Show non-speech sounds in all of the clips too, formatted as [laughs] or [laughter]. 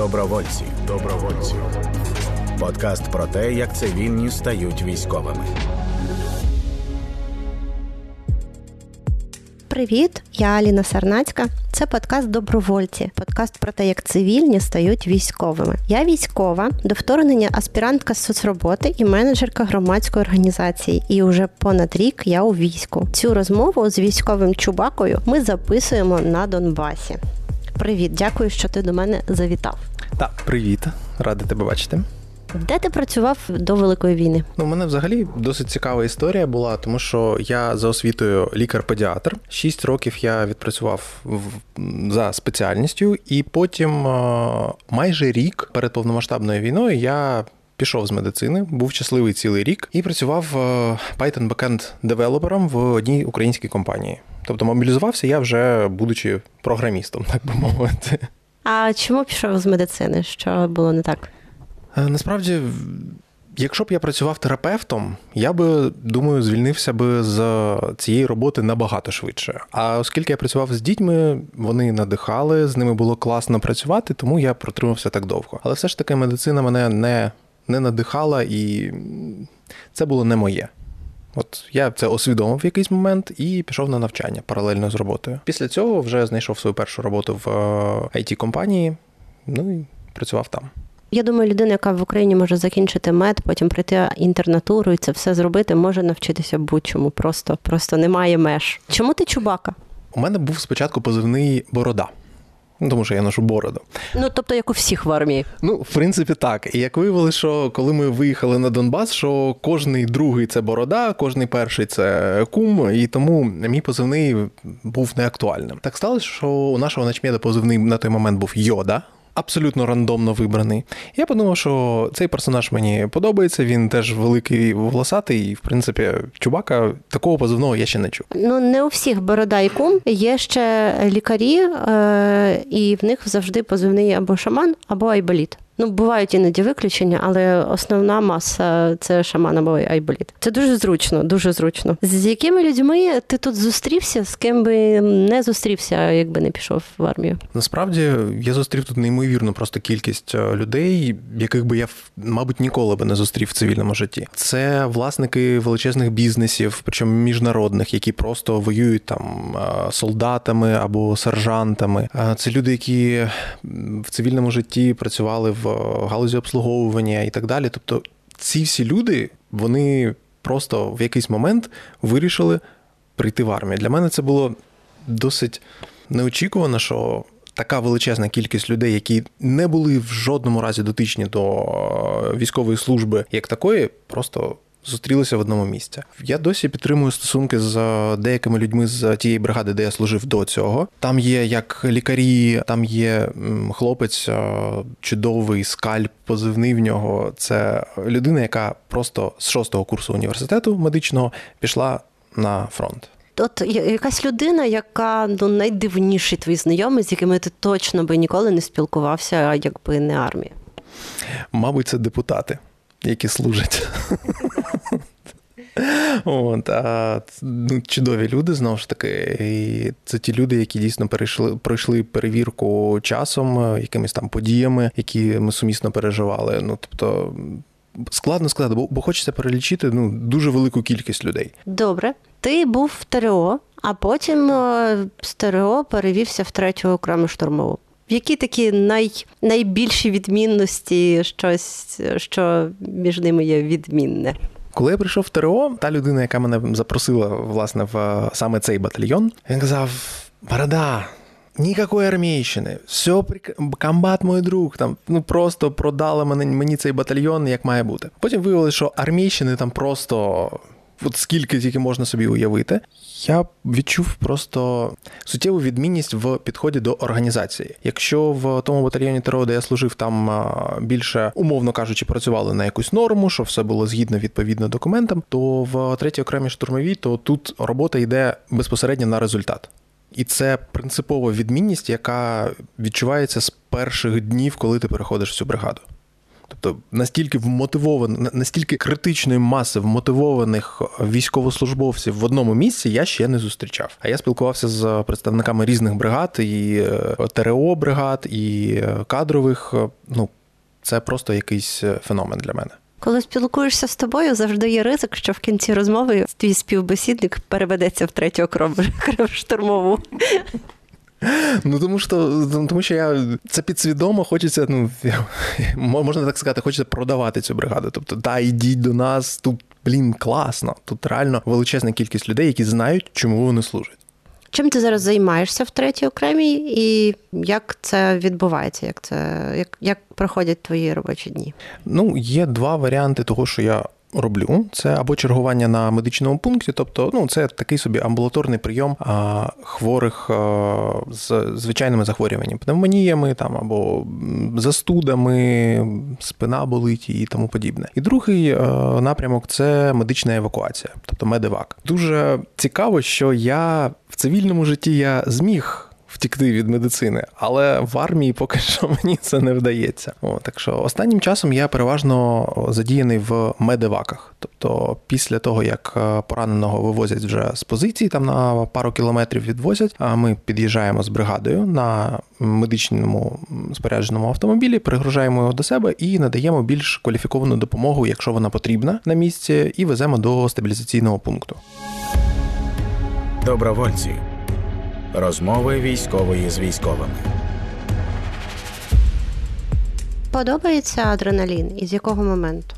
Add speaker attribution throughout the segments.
Speaker 1: Добровольці. Добровольці. Подкаст про те, як цивільні стають військовими.
Speaker 2: Привіт, я Аліна Сарнацька. Це подкаст Добровольці, подкаст про те, як цивільні стають військовими. Я військова, до вторгнення аспірантка соцроботи і менеджерка громадської організації. І уже понад рік я у війську. Цю розмову з військовим чубакою ми записуємо на Донбасі. Привіт, дякую, що ти до мене завітав.
Speaker 3: Так, привіт, радий тебе бачити.
Speaker 2: Де ти працював до Великої війни?
Speaker 3: Ну, у мене взагалі досить цікава історія була, тому що я за освітою лікар-педіатр. Шість років я відпрацював за спеціальністю, і потім майже рік перед повномасштабною війною я. Пішов з медицини, був щасливий цілий рік і працював Python backend девелопером в одній українській компанії. Тобто мобілізувався я вже будучи програмістом, так би мовити.
Speaker 2: А чому пішов з медицини? Що було не так?
Speaker 3: Е, насправді, якщо б я працював терапевтом, я би думаю, звільнився би з цієї роботи набагато швидше. А оскільки я працював з дітьми, вони надихали, з ними було класно працювати, тому я протримався так довго. Але все ж таки медицина мене не, не надихала, і це було не моє. От я це усвідомив в якийсь момент і пішов на навчання паралельно з роботою. Після цього вже знайшов свою першу роботу в it е, компанії ну і працював там.
Speaker 2: Я думаю, людина, яка в Україні може закінчити мед, потім прийти інтернатуру і це все зробити, може навчитися будь-чому. Просто просто немає меж. Чому ти чубака?
Speaker 3: У мене був спочатку позивний борода. Ну, тому що я ношу бороду.
Speaker 2: Ну, тобто, як у всіх в армії.
Speaker 3: Ну, в принципі, так. І як виявили, що коли ми виїхали на Донбас, що кожний другий це борода, кожний перший це кум, і тому мій позивний був неактуальним. Так сталося, що у нашого начмеда позивний на той момент був Йода абсолютно рандомно вибраний. Я подумав, що цей персонаж мені подобається. Він теж великий волосатий, і в принципі, чубака такого позивного я ще не чув.
Speaker 2: Ну не у всіх борода і кум є ще лікарі, е- і в них завжди позивний або шаман, або айболіт. Ну, бувають іноді виключення, але основна маса це шаман айболіт. Це дуже зручно, дуже зручно. З якими людьми ти тут зустрівся, з ким би не зустрівся, якби не пішов в армію?
Speaker 3: Насправді я зустрів тут неймовірну просто кількість е, людей, яких би я мабуть ніколи би не зустрів в цивільному житті. Це власники величезних бізнесів, причому міжнародних, які просто воюють там е, солдатами або сержантами. Е, це люди, які в цивільному житті працювали в галузі обслуговування і так далі. Тобто, ці всі люди, вони просто в якийсь момент вирішили прийти в армію. Для мене це було досить неочікувано, що така величезна кількість людей, які не були в жодному разі дотичні до військової служби як такої, просто зустрілися в одному місці. Я досі підтримую стосунки з деякими людьми з тієї бригади, де я служив до цього. Там є як лікарі, там є хлопець, чудовий скальп, позивний в нього. Це людина, яка просто з шостого курсу університету медичного пішла на фронт.
Speaker 2: От якась людина, яка ну найдивніший твій знайомий, з якими ти точно би ніколи не спілкувався, якби не армія.
Speaker 3: Мабуть, це депутати які служать. [laughs] От, а, ну, Чудові люди, знову ж таки. І Це ті люди, які дійсно перейшли, пройшли перевірку часом, якимись там подіями, які ми сумісно переживали. Ну, тобто, складно сказати, бо, бо хочеться перелічити ну, дуже велику кількість людей.
Speaker 2: Добре. Ти був в ТРО, а потім е, з ТРО перевівся в третю окрему штурмову. Які такі най, найбільші відмінності, щось, що між ними є відмінне?
Speaker 3: Коли я прийшов в ТРО, та людина, яка мене запросила власне в саме цей батальйон, він казав: Борода, ніякої армійщини, все прик... комбат мой друг. Там ну просто продали мені, мені цей батальйон, як має бути. Потім виявилося, що армійщини там просто от скільки тільки можна собі уявити, я відчув просто суттєву відмінність в підході до організації. Якщо в тому батальйоні ТРО, де я служив, там більше, умовно кажучи, працювали на якусь норму, що все було згідно відповідно документам, то в третій окремій штурмовій, то тут робота йде безпосередньо на результат. І це принципова відмінність, яка відчувається з перших днів, коли ти переходиш в цю бригаду. Тобто настільки вмотивовано, настільки критичної маси вмотивованих військовослужбовців в одному місці я ще не зустрічав. А я спілкувався з представниками різних бригад, і е, ТРО бригад, і е, кадрових. Ну це просто якийсь феномен для мене.
Speaker 2: Коли спілкуєшся з тобою, завжди є ризик, що в кінці розмови твій співбесідник переведеться в третю окром [laughs] штурмову. [gasps]
Speaker 3: Ну тому що тому що я це підсвідомо хочеться, ну можна так сказати, хочеться продавати цю бригаду. Тобто, да, йдіть до нас, тут блін, класно. Тут реально величезна кількість людей, які знають, чому вони служать.
Speaker 2: Чим ти зараз займаєшся в третій окремій, і як це відбувається? Як це як, як проходять твої робочі дні?
Speaker 3: Ну, є два варіанти того, що я роблю. Це або чергування на медичному пункті, тобто ну, це такий собі амбулаторний прийом а, хворих а, з звичайними захворюваннями, пневмоніями там або застудами, спина болить і тому подібне. І другий а, напрямок це медична евакуація, тобто медевак. Дуже цікаво, що я в цивільному житті я зміг втікти від медицини, але в армії поки [laughs] що мені це не вдається. О, так що останнім часом я переважно задіяний в медеваках. Тобто, після того як е, пораненого вивозять вже з позиції, там на пару кілометрів відвозять. А ми під'їжджаємо з бригадою на медичному спорядженому автомобілі, пригружаємо його до себе і надаємо більш кваліфіковану допомогу, якщо вона потрібна на місці, і веземо до стабілізаційного пункту.
Speaker 1: Добровольці. Розмови військової з військовими.
Speaker 2: Подобається адреналін? І з якого моменту?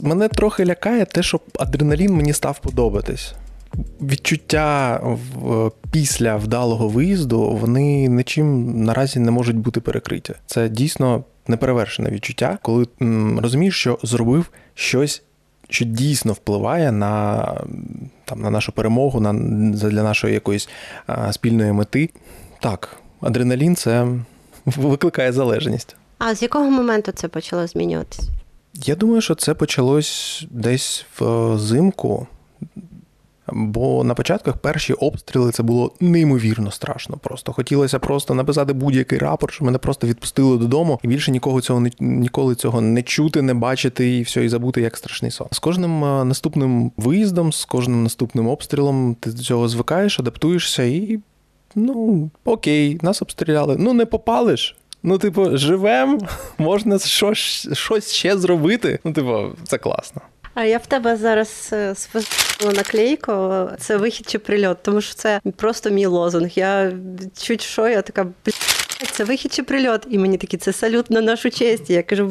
Speaker 3: Мене трохи лякає те, що адреналін мені став подобатись. Відчуття після вдалого виїзду вони нічим наразі не можуть бути перекриті. Це дійсно неперевершене відчуття, коли м, розумієш, що зробив щось, що дійсно впливає на там на нашу перемогу, на для нашої якоїсь а, спільної мети. Так, адреналін це викликає залежність.
Speaker 2: А з якого моменту це почало змінюватися?
Speaker 3: Я думаю, що це почалось десь в зимку. Бо на початках перші обстріли це було неймовірно страшно. Просто хотілося просто написати будь-який рапорт, що мене просто відпустили додому, і більше нікого цього не ніколи цього не чути, не бачити і все, і забути як страшний сон. З кожним наступним виїздом, з кожним наступним обстрілом ти до цього звикаєш, адаптуєшся, і ну окей, нас обстріляли. Ну не попалиш. Ну, типу, живем, [laughs] можна щось, щось ще зробити. Ну, типу, це класно.
Speaker 2: А я в тебе зараз е, спустила наклейку. Це вихід чи прильот, тому що це просто мій лозунг. Я чуть що, я така це вихід чи прильот, і мені такі це салют на нашу честь. Я кажу,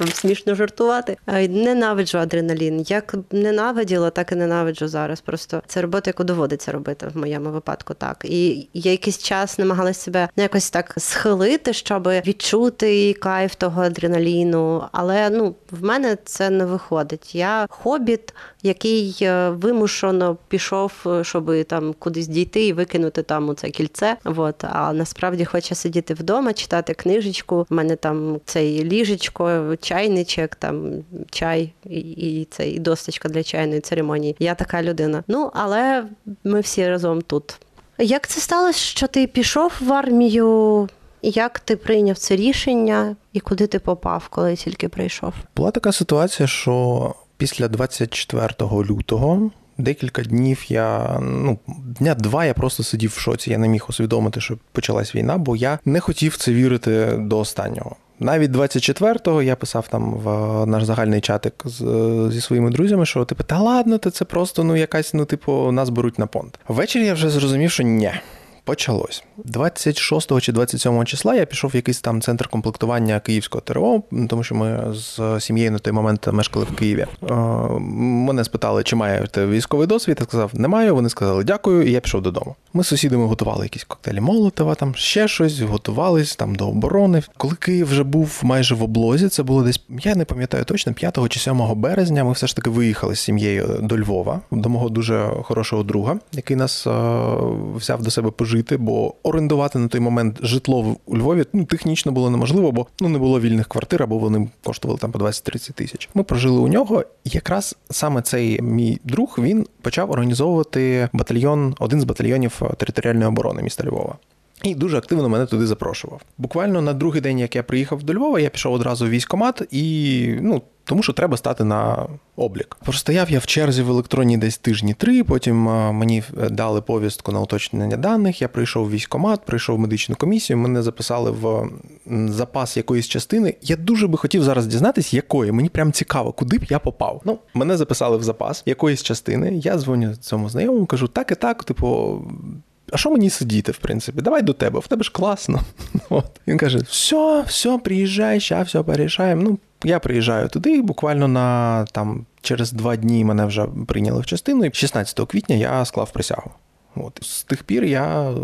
Speaker 2: вам смішно жартувати. Ненавиджу адреналін. Як ненавиділа, так і ненавиджу зараз. Просто це робота, яку доводиться робити в моєму випадку. Так і я якийсь час намагалася себе якось так схилити, щоб відчути кайф того адреналіну. Але ну в мене це не виходить. Я хобіт, який е, вимушено пішов, е, щоб там кудись дійти і викинути там у це кільце. От а насправді хоче сидіти вдома, читати книжечку. У мене там цей ліжечко, чайничок, там чай і, і це і досточка для чайної церемонії. Я така людина. Ну але ми всі разом тут. Як це сталося, що ти пішов в армію? Як ти прийняв це рішення і куди ти попав, коли тільки прийшов?
Speaker 3: Була така ситуація, що після 24 лютого Декілька днів я ну дня два я просто сидів в шоці. Я не міг усвідомити, що почалась війна, бо я не хотів це вірити до останнього. Навіть 24-го я писав там в наш загальний чатик з, зі своїми друзями, що типу, та ладно, це просто ну якась, ну, типу, нас беруть на понт. Ввечері я вже зрозумів, що ні почалось. 26 чи 27 числа я пішов в якийсь там центр комплектування київського ТРО, тому що ми з сім'єю на той момент мешкали в Києві. Е, мене спитали, чи маєте військовий досвід. Я сказав, не маю. Вони сказали дякую, і я пішов додому. Ми з сусідами готували якісь коктейлі Молотова, там ще щось, готувались там до оборони. Коли Київ вже був майже в облозі, це було десь, я не пам'ятаю точно, 5 чи 7 березня. Ми все ж таки виїхали з сім'єю до Львова, до мого дуже хорошого друга, який нас е, взяв до себе пожити жити, бо орендувати на той момент житло у Львові ну технічно було неможливо, бо ну не було вільних квартир, або вони коштували там по 20-30 тисяч. Ми прожили у нього. Якраз саме цей мій друг він почав організовувати батальйон, один з батальйонів територіальної оборони міста Львова. І дуже активно мене туди запрошував. Буквально на другий день, як я приїхав до Львова, я пішов одразу в військкомат і ну. Тому що треба стати на облік. Простояв я в черзі в електронній десь тижні три. Потім мені дали повістку на уточнення даних. Я прийшов в військкомат, прийшов в медичну комісію. Мене записали в запас якоїсь частини. Я дуже би хотів зараз дізнатися, якої мені прям цікаво, куди б я попав. Ну, мене записали в запас якоїсь частини. Я дзвоню цьому знайомому, кажу, так і так, типу а що мені сидіти, в принципі? Давай до тебе, в тебе ж класно. [laughs] От. Він каже: все, все, приїжджай, ща все порішаємо. Ну, я приїжджаю туди, буквально на там через два дні мене вже прийняли в частину. І 16 квітня я склав присягу. От з тих пір я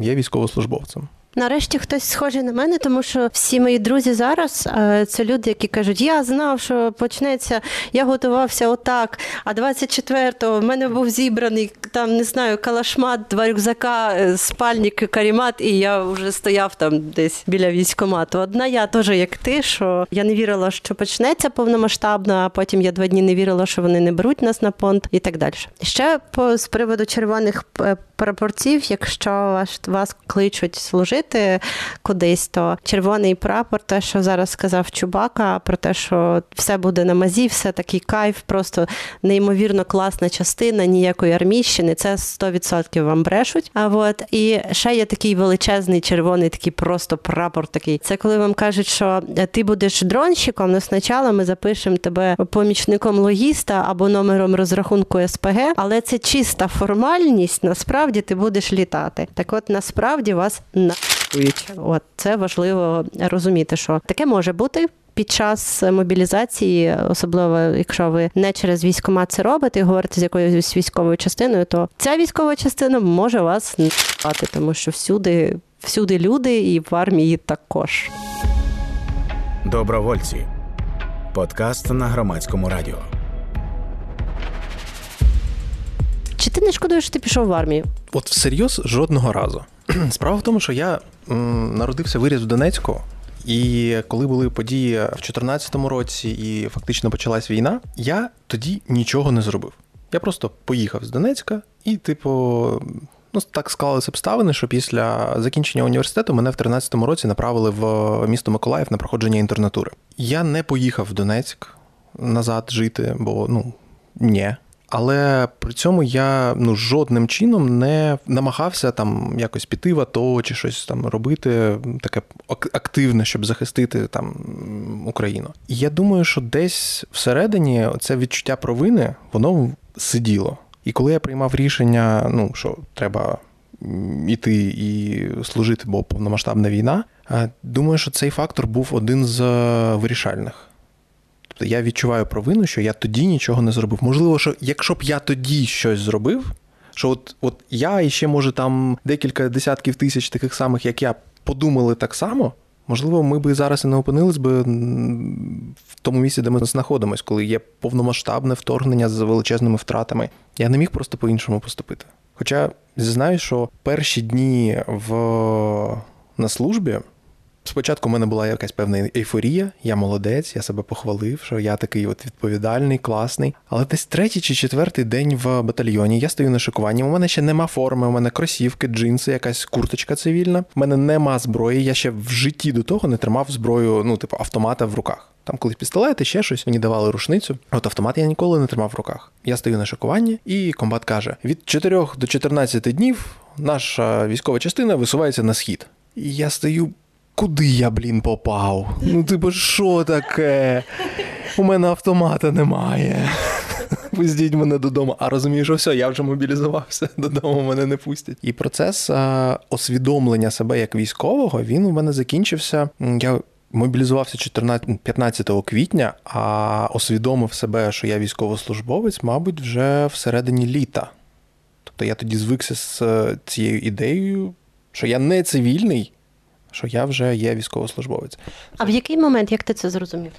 Speaker 3: є військовослужбовцем.
Speaker 2: Нарешті хтось схожий на мене, тому що всі мої друзі зараз е, це люди, які кажуть, я знав, що почнеться, я готувався отак. А 24-го в мене був зібраний там, не знаю, калашмат, два рюкзака, е, спальник, карімат, і я вже стояв там десь біля військомату. Одна я теж як ти, що я не вірила, що почнеться повномасштабно, а потім я два дні не вірила, що вони не беруть нас на понт і так далі. Ще по з приводу червоних е, прапорців, якщо вас, вас кличуть служити кудись, то червоний прапор, те, що зараз сказав Чубака, про те, що все буде на мазі, все такий кайф, просто неймовірно класна частина, ніякої армійщини. Це 100% вам брешуть. А от і ще є такий величезний червоний, такий просто прапор. Такий. Це коли вам кажуть, що ти будеш дронщиком, але спочатку ми запишемо тебе помічником логіста або номером розрахунку СПГ, але це чиста формальність. Насправді ти будеш літати. Так, от насправді вас нахують. От це важливо розуміти, що таке може бути під час мобілізації, особливо якщо ви не через військомат це робите і говорите з якоюсь військовою частиною, то ця військова частина може вас не спати, тому що всюди, всюди люди і в армії також.
Speaker 1: Добровольці. Подкаст на громадському радіо.
Speaker 2: Чи ти не шкодуєш, що ти пішов в армію?
Speaker 3: От всерйоз жодного разу. [clears throat] Справа в тому, що я народився виріс в Донецьку. І коли були події в 2014 році і фактично почалась війна, я тоді нічого не зробив. Я просто поїхав з Донецька і, типу, ну так склалися обставини, що після закінчення університету мене в 2013 році направили в місто Миколаїв на проходження інтернатури. Я не поїхав в Донецьк назад жити, бо ну ні. Але при цьому я ну жодним чином не намагався там якось піти в АТО чи щось там робити, таке активне, щоб захистити там Україну. І я думаю, що десь всередині це відчуття провини, воно сиділо. І коли я приймав рішення, ну що треба іти і служити, бо повномасштабна війна, думаю, що цей фактор був один з вирішальних. Тобто я відчуваю провину, що я тоді нічого не зробив. Можливо, що якщо б я тоді щось зробив, що от от я і ще, може, там декілька десятків тисяч таких самих, як я, подумали так само. Можливо, ми би зараз і не опинились би в тому місці, де ми знаходимося, коли є повномасштабне вторгнення з величезними втратами. Я не міг просто по-іншому поступити. Хоча зізнаю, що перші дні в на службі Спочатку в мене була якась певна ейфорія, я молодець, я себе похвалив, що я такий от відповідальний, класний. Але десь третій чи четвертий день в батальйоні я стою на шикуванні. У мене ще нема форми, у мене кросівки, джинси, якась курточка цивільна. У мене нема зброї. Я ще в житті до того не тримав зброю, ну, типу, автомата в руках. Там колись пістолети, ще щось, мені давали рушницю. От автомат я ніколи не тримав в руках. Я стою на шикуванні, і комбат каже: від 4 до 14 днів наша військова частина висувається на схід. І я стою куди я, блін, попав? Ну, типу, що таке? У мене автомата немає. Пустіть мене додому. А розумію, що все, я вже мобілізувався, [laughs] додому мене не пустять. І процес а, освідомлення себе як військового він у мене закінчився. Я мобілізувався 14, 15 квітня, а усвідомив себе, що я військовослужбовець, мабуть, вже всередині літа. Тобто я тоді звикся з е, цією ідеєю, що я не цивільний що я вже є військовослужбовець.
Speaker 2: А в який момент як ти це зрозумів?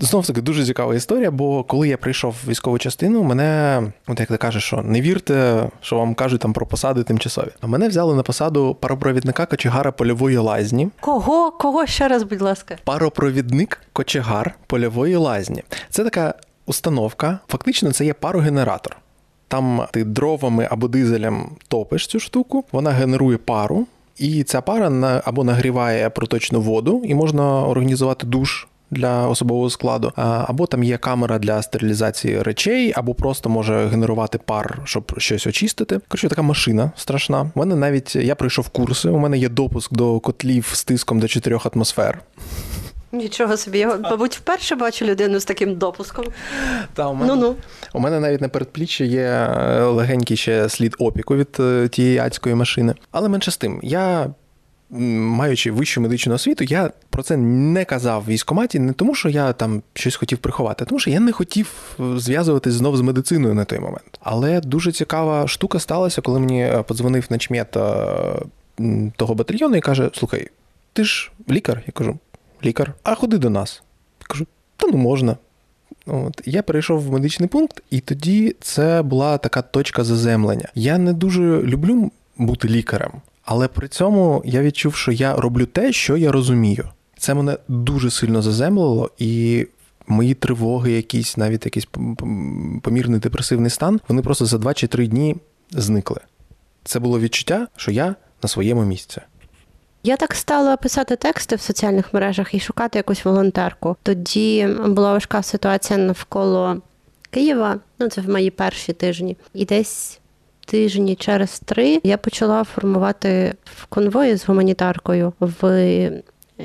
Speaker 3: Знов таки дуже цікава історія, бо коли я прийшов в військову частину, мене, от як ти кажеш, що не вірте, що вам кажуть там про посади тимчасові. А мене взяли на посаду паропровідника кочегара польової лазні.
Speaker 2: Кого? Кого ще раз, будь ласка?
Speaker 3: Паропровідник кочегар польової лазні. Це така установка, фактично, це є парогенератор. Там ти дровами або дизелем топиш цю штуку, вона генерує пару І ця пара або нагріває проточну воду, і можна організувати душ для особового складу, або там є камера для стерилізації речей, або просто може генерувати пар, щоб щось очистити. Коротше, така машина страшна. У мене навіть я пройшов курси. У мене є допуск до котлів з тиском до 4 атмосфер.
Speaker 2: Нічого собі, я, мабуть, вперше бачу людину з таким допуском.
Speaker 3: Та, у мене, Ну-ну. у мене навіть на передпліччі є е, легенький ще слід опіку від е, тієї адської машини. Але менше з тим, я маючи вищу медичну освіту, я про це не казав в військкоматі, не тому, що я там щось хотів приховати, а тому що я не хотів е, зв'язуватись знов з медициною на той момент. Але дуже цікава штука сталася, коли мені подзвонив начмет того батальйону і каже: Слухай, ти ж лікар? Я кажу, лікар, а ходи до нас. Кажу, та ну можна. От Я перейшов в медичний пункт, і тоді це була така точка заземлення. Я не дуже люблю бути лікарем. Але при цьому я відчув, що я роблю те, що я розумію. Це мене дуже сильно заземлило, і мої тривоги, якісь, навіть якийсь помірний депресивний стан, вони просто за два чи три дні зникли. Це було відчуття, що я на своєму місці.
Speaker 2: Я так стала писати тексти в соціальних мережах і шукати якусь волонтерку. Тоді була важка ситуація навколо Києва. Ну це в мої перші тижні, і десь тижні через три я почала формувати в конвої з гуманітаркою в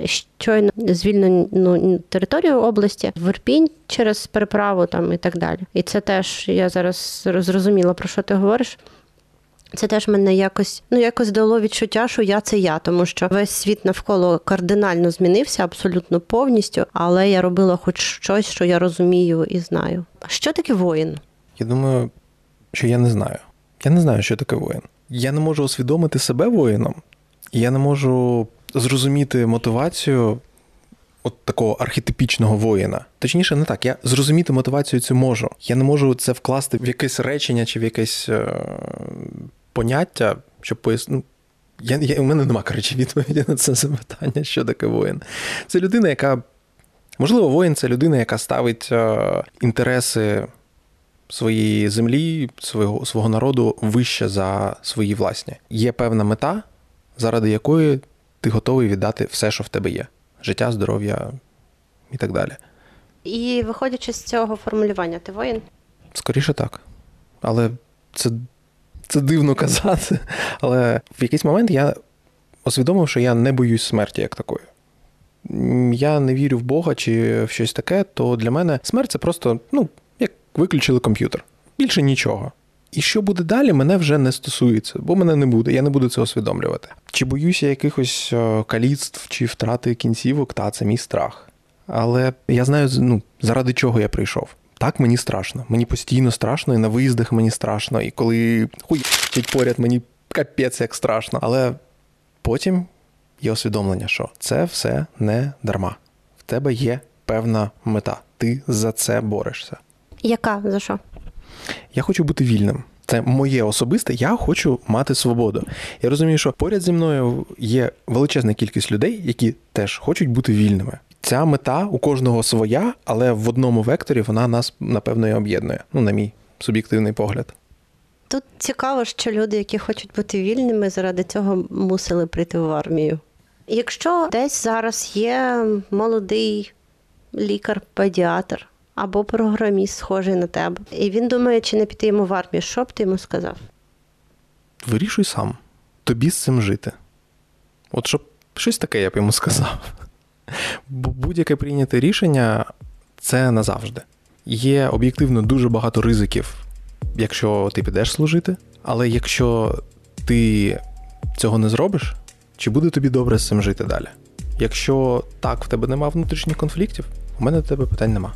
Speaker 2: щойно звільнену територію області в Ірпінь через переправу там і так далі. І це теж я зараз зрозуміла про що ти говориш. Це теж мене якось ну якось дало відчуття, що я це я, тому що весь світ навколо кардинально змінився абсолютно повністю, але я робила хоч щось, що я розумію і знаю. Що таке воїн?
Speaker 3: Я думаю, що я не знаю. Я не знаю, що таке воїн. Я не можу усвідомити себе воїном, я не можу зрозуміти мотивацію от такого архетипічного воїна. Точніше, не так. Я зрозуміти мотивацію цю можу. Я не можу це вкласти в якесь речення чи в якесь е- поняття, щоб пояснити. Ну, я, я, У мене нема коротше, відповіді на це запитання, що таке воїн. Це людина, яка. Можливо, воїн це людина, яка ставить е, інтереси своєї землі, свого свого народу вище за свої власні. Є певна мета, заради якої ти готовий віддати все, що в тебе є: життя, здоров'я і так далі.
Speaker 2: І виходячи з цього формулювання, ти воїн?
Speaker 3: Скоріше так. Але це це дивно казати. Але в якийсь момент я усвідомив, що я не боюсь смерті як такої. Я не вірю в Бога чи в щось таке, то для мене смерть це просто ну, як виключили комп'ютер. Більше нічого. І що буде далі, мене вже не стосується, бо мене не буде, я не буду це усвідомлювати. Чи боюся якихось е, каліцтв чи втрати кінцівок, та це мій страх. Але я знаю, ну, заради чого я прийшов. Так мені страшно. Мені постійно страшно, і на виїздах мені страшно, і коли хуять поряд, мені капець як страшно. Але потім є усвідомлення, що це все не дарма. В тебе є певна мета. Ти за це борешся.
Speaker 2: Яка за що?
Speaker 3: Я хочу бути вільним. Це моє особисте, я хочу мати свободу. Я розумію, що поряд зі мною є величезна кількість людей, які теж хочуть бути вільними. Ця мета у кожного своя, але в одному векторі вона нас напевно і об'єднує. Ну, на мій суб'єктивний погляд.
Speaker 2: Тут цікаво, що люди, які хочуть бути вільними, заради цього мусили прийти в армію. Якщо десь зараз є молодий лікар-педіатр, або програміст, схожий на тебе. І він думає, чи не піти йому в армію. Що б ти йому сказав?
Speaker 3: Вирішуй сам. Тобі з цим жити. От щоб щось таке я б йому сказав. Бо будь-яке прийняте рішення це назавжди. Є об'єктивно дуже багато ризиків, якщо ти підеш служити, але якщо ти цього не зробиш, чи буде тобі добре з цим жити далі? Якщо так в тебе нема внутрішніх конфліктів, у мене до тебе питань нема.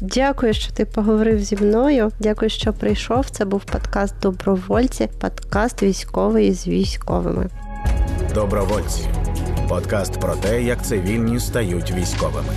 Speaker 2: Дякую, що ти поговорив зі мною. Дякую, що прийшов. Це був подкаст Добровольці, подкаст військовий з військовими.
Speaker 1: Добровольці подкаст про те, як цивільні стають військовими.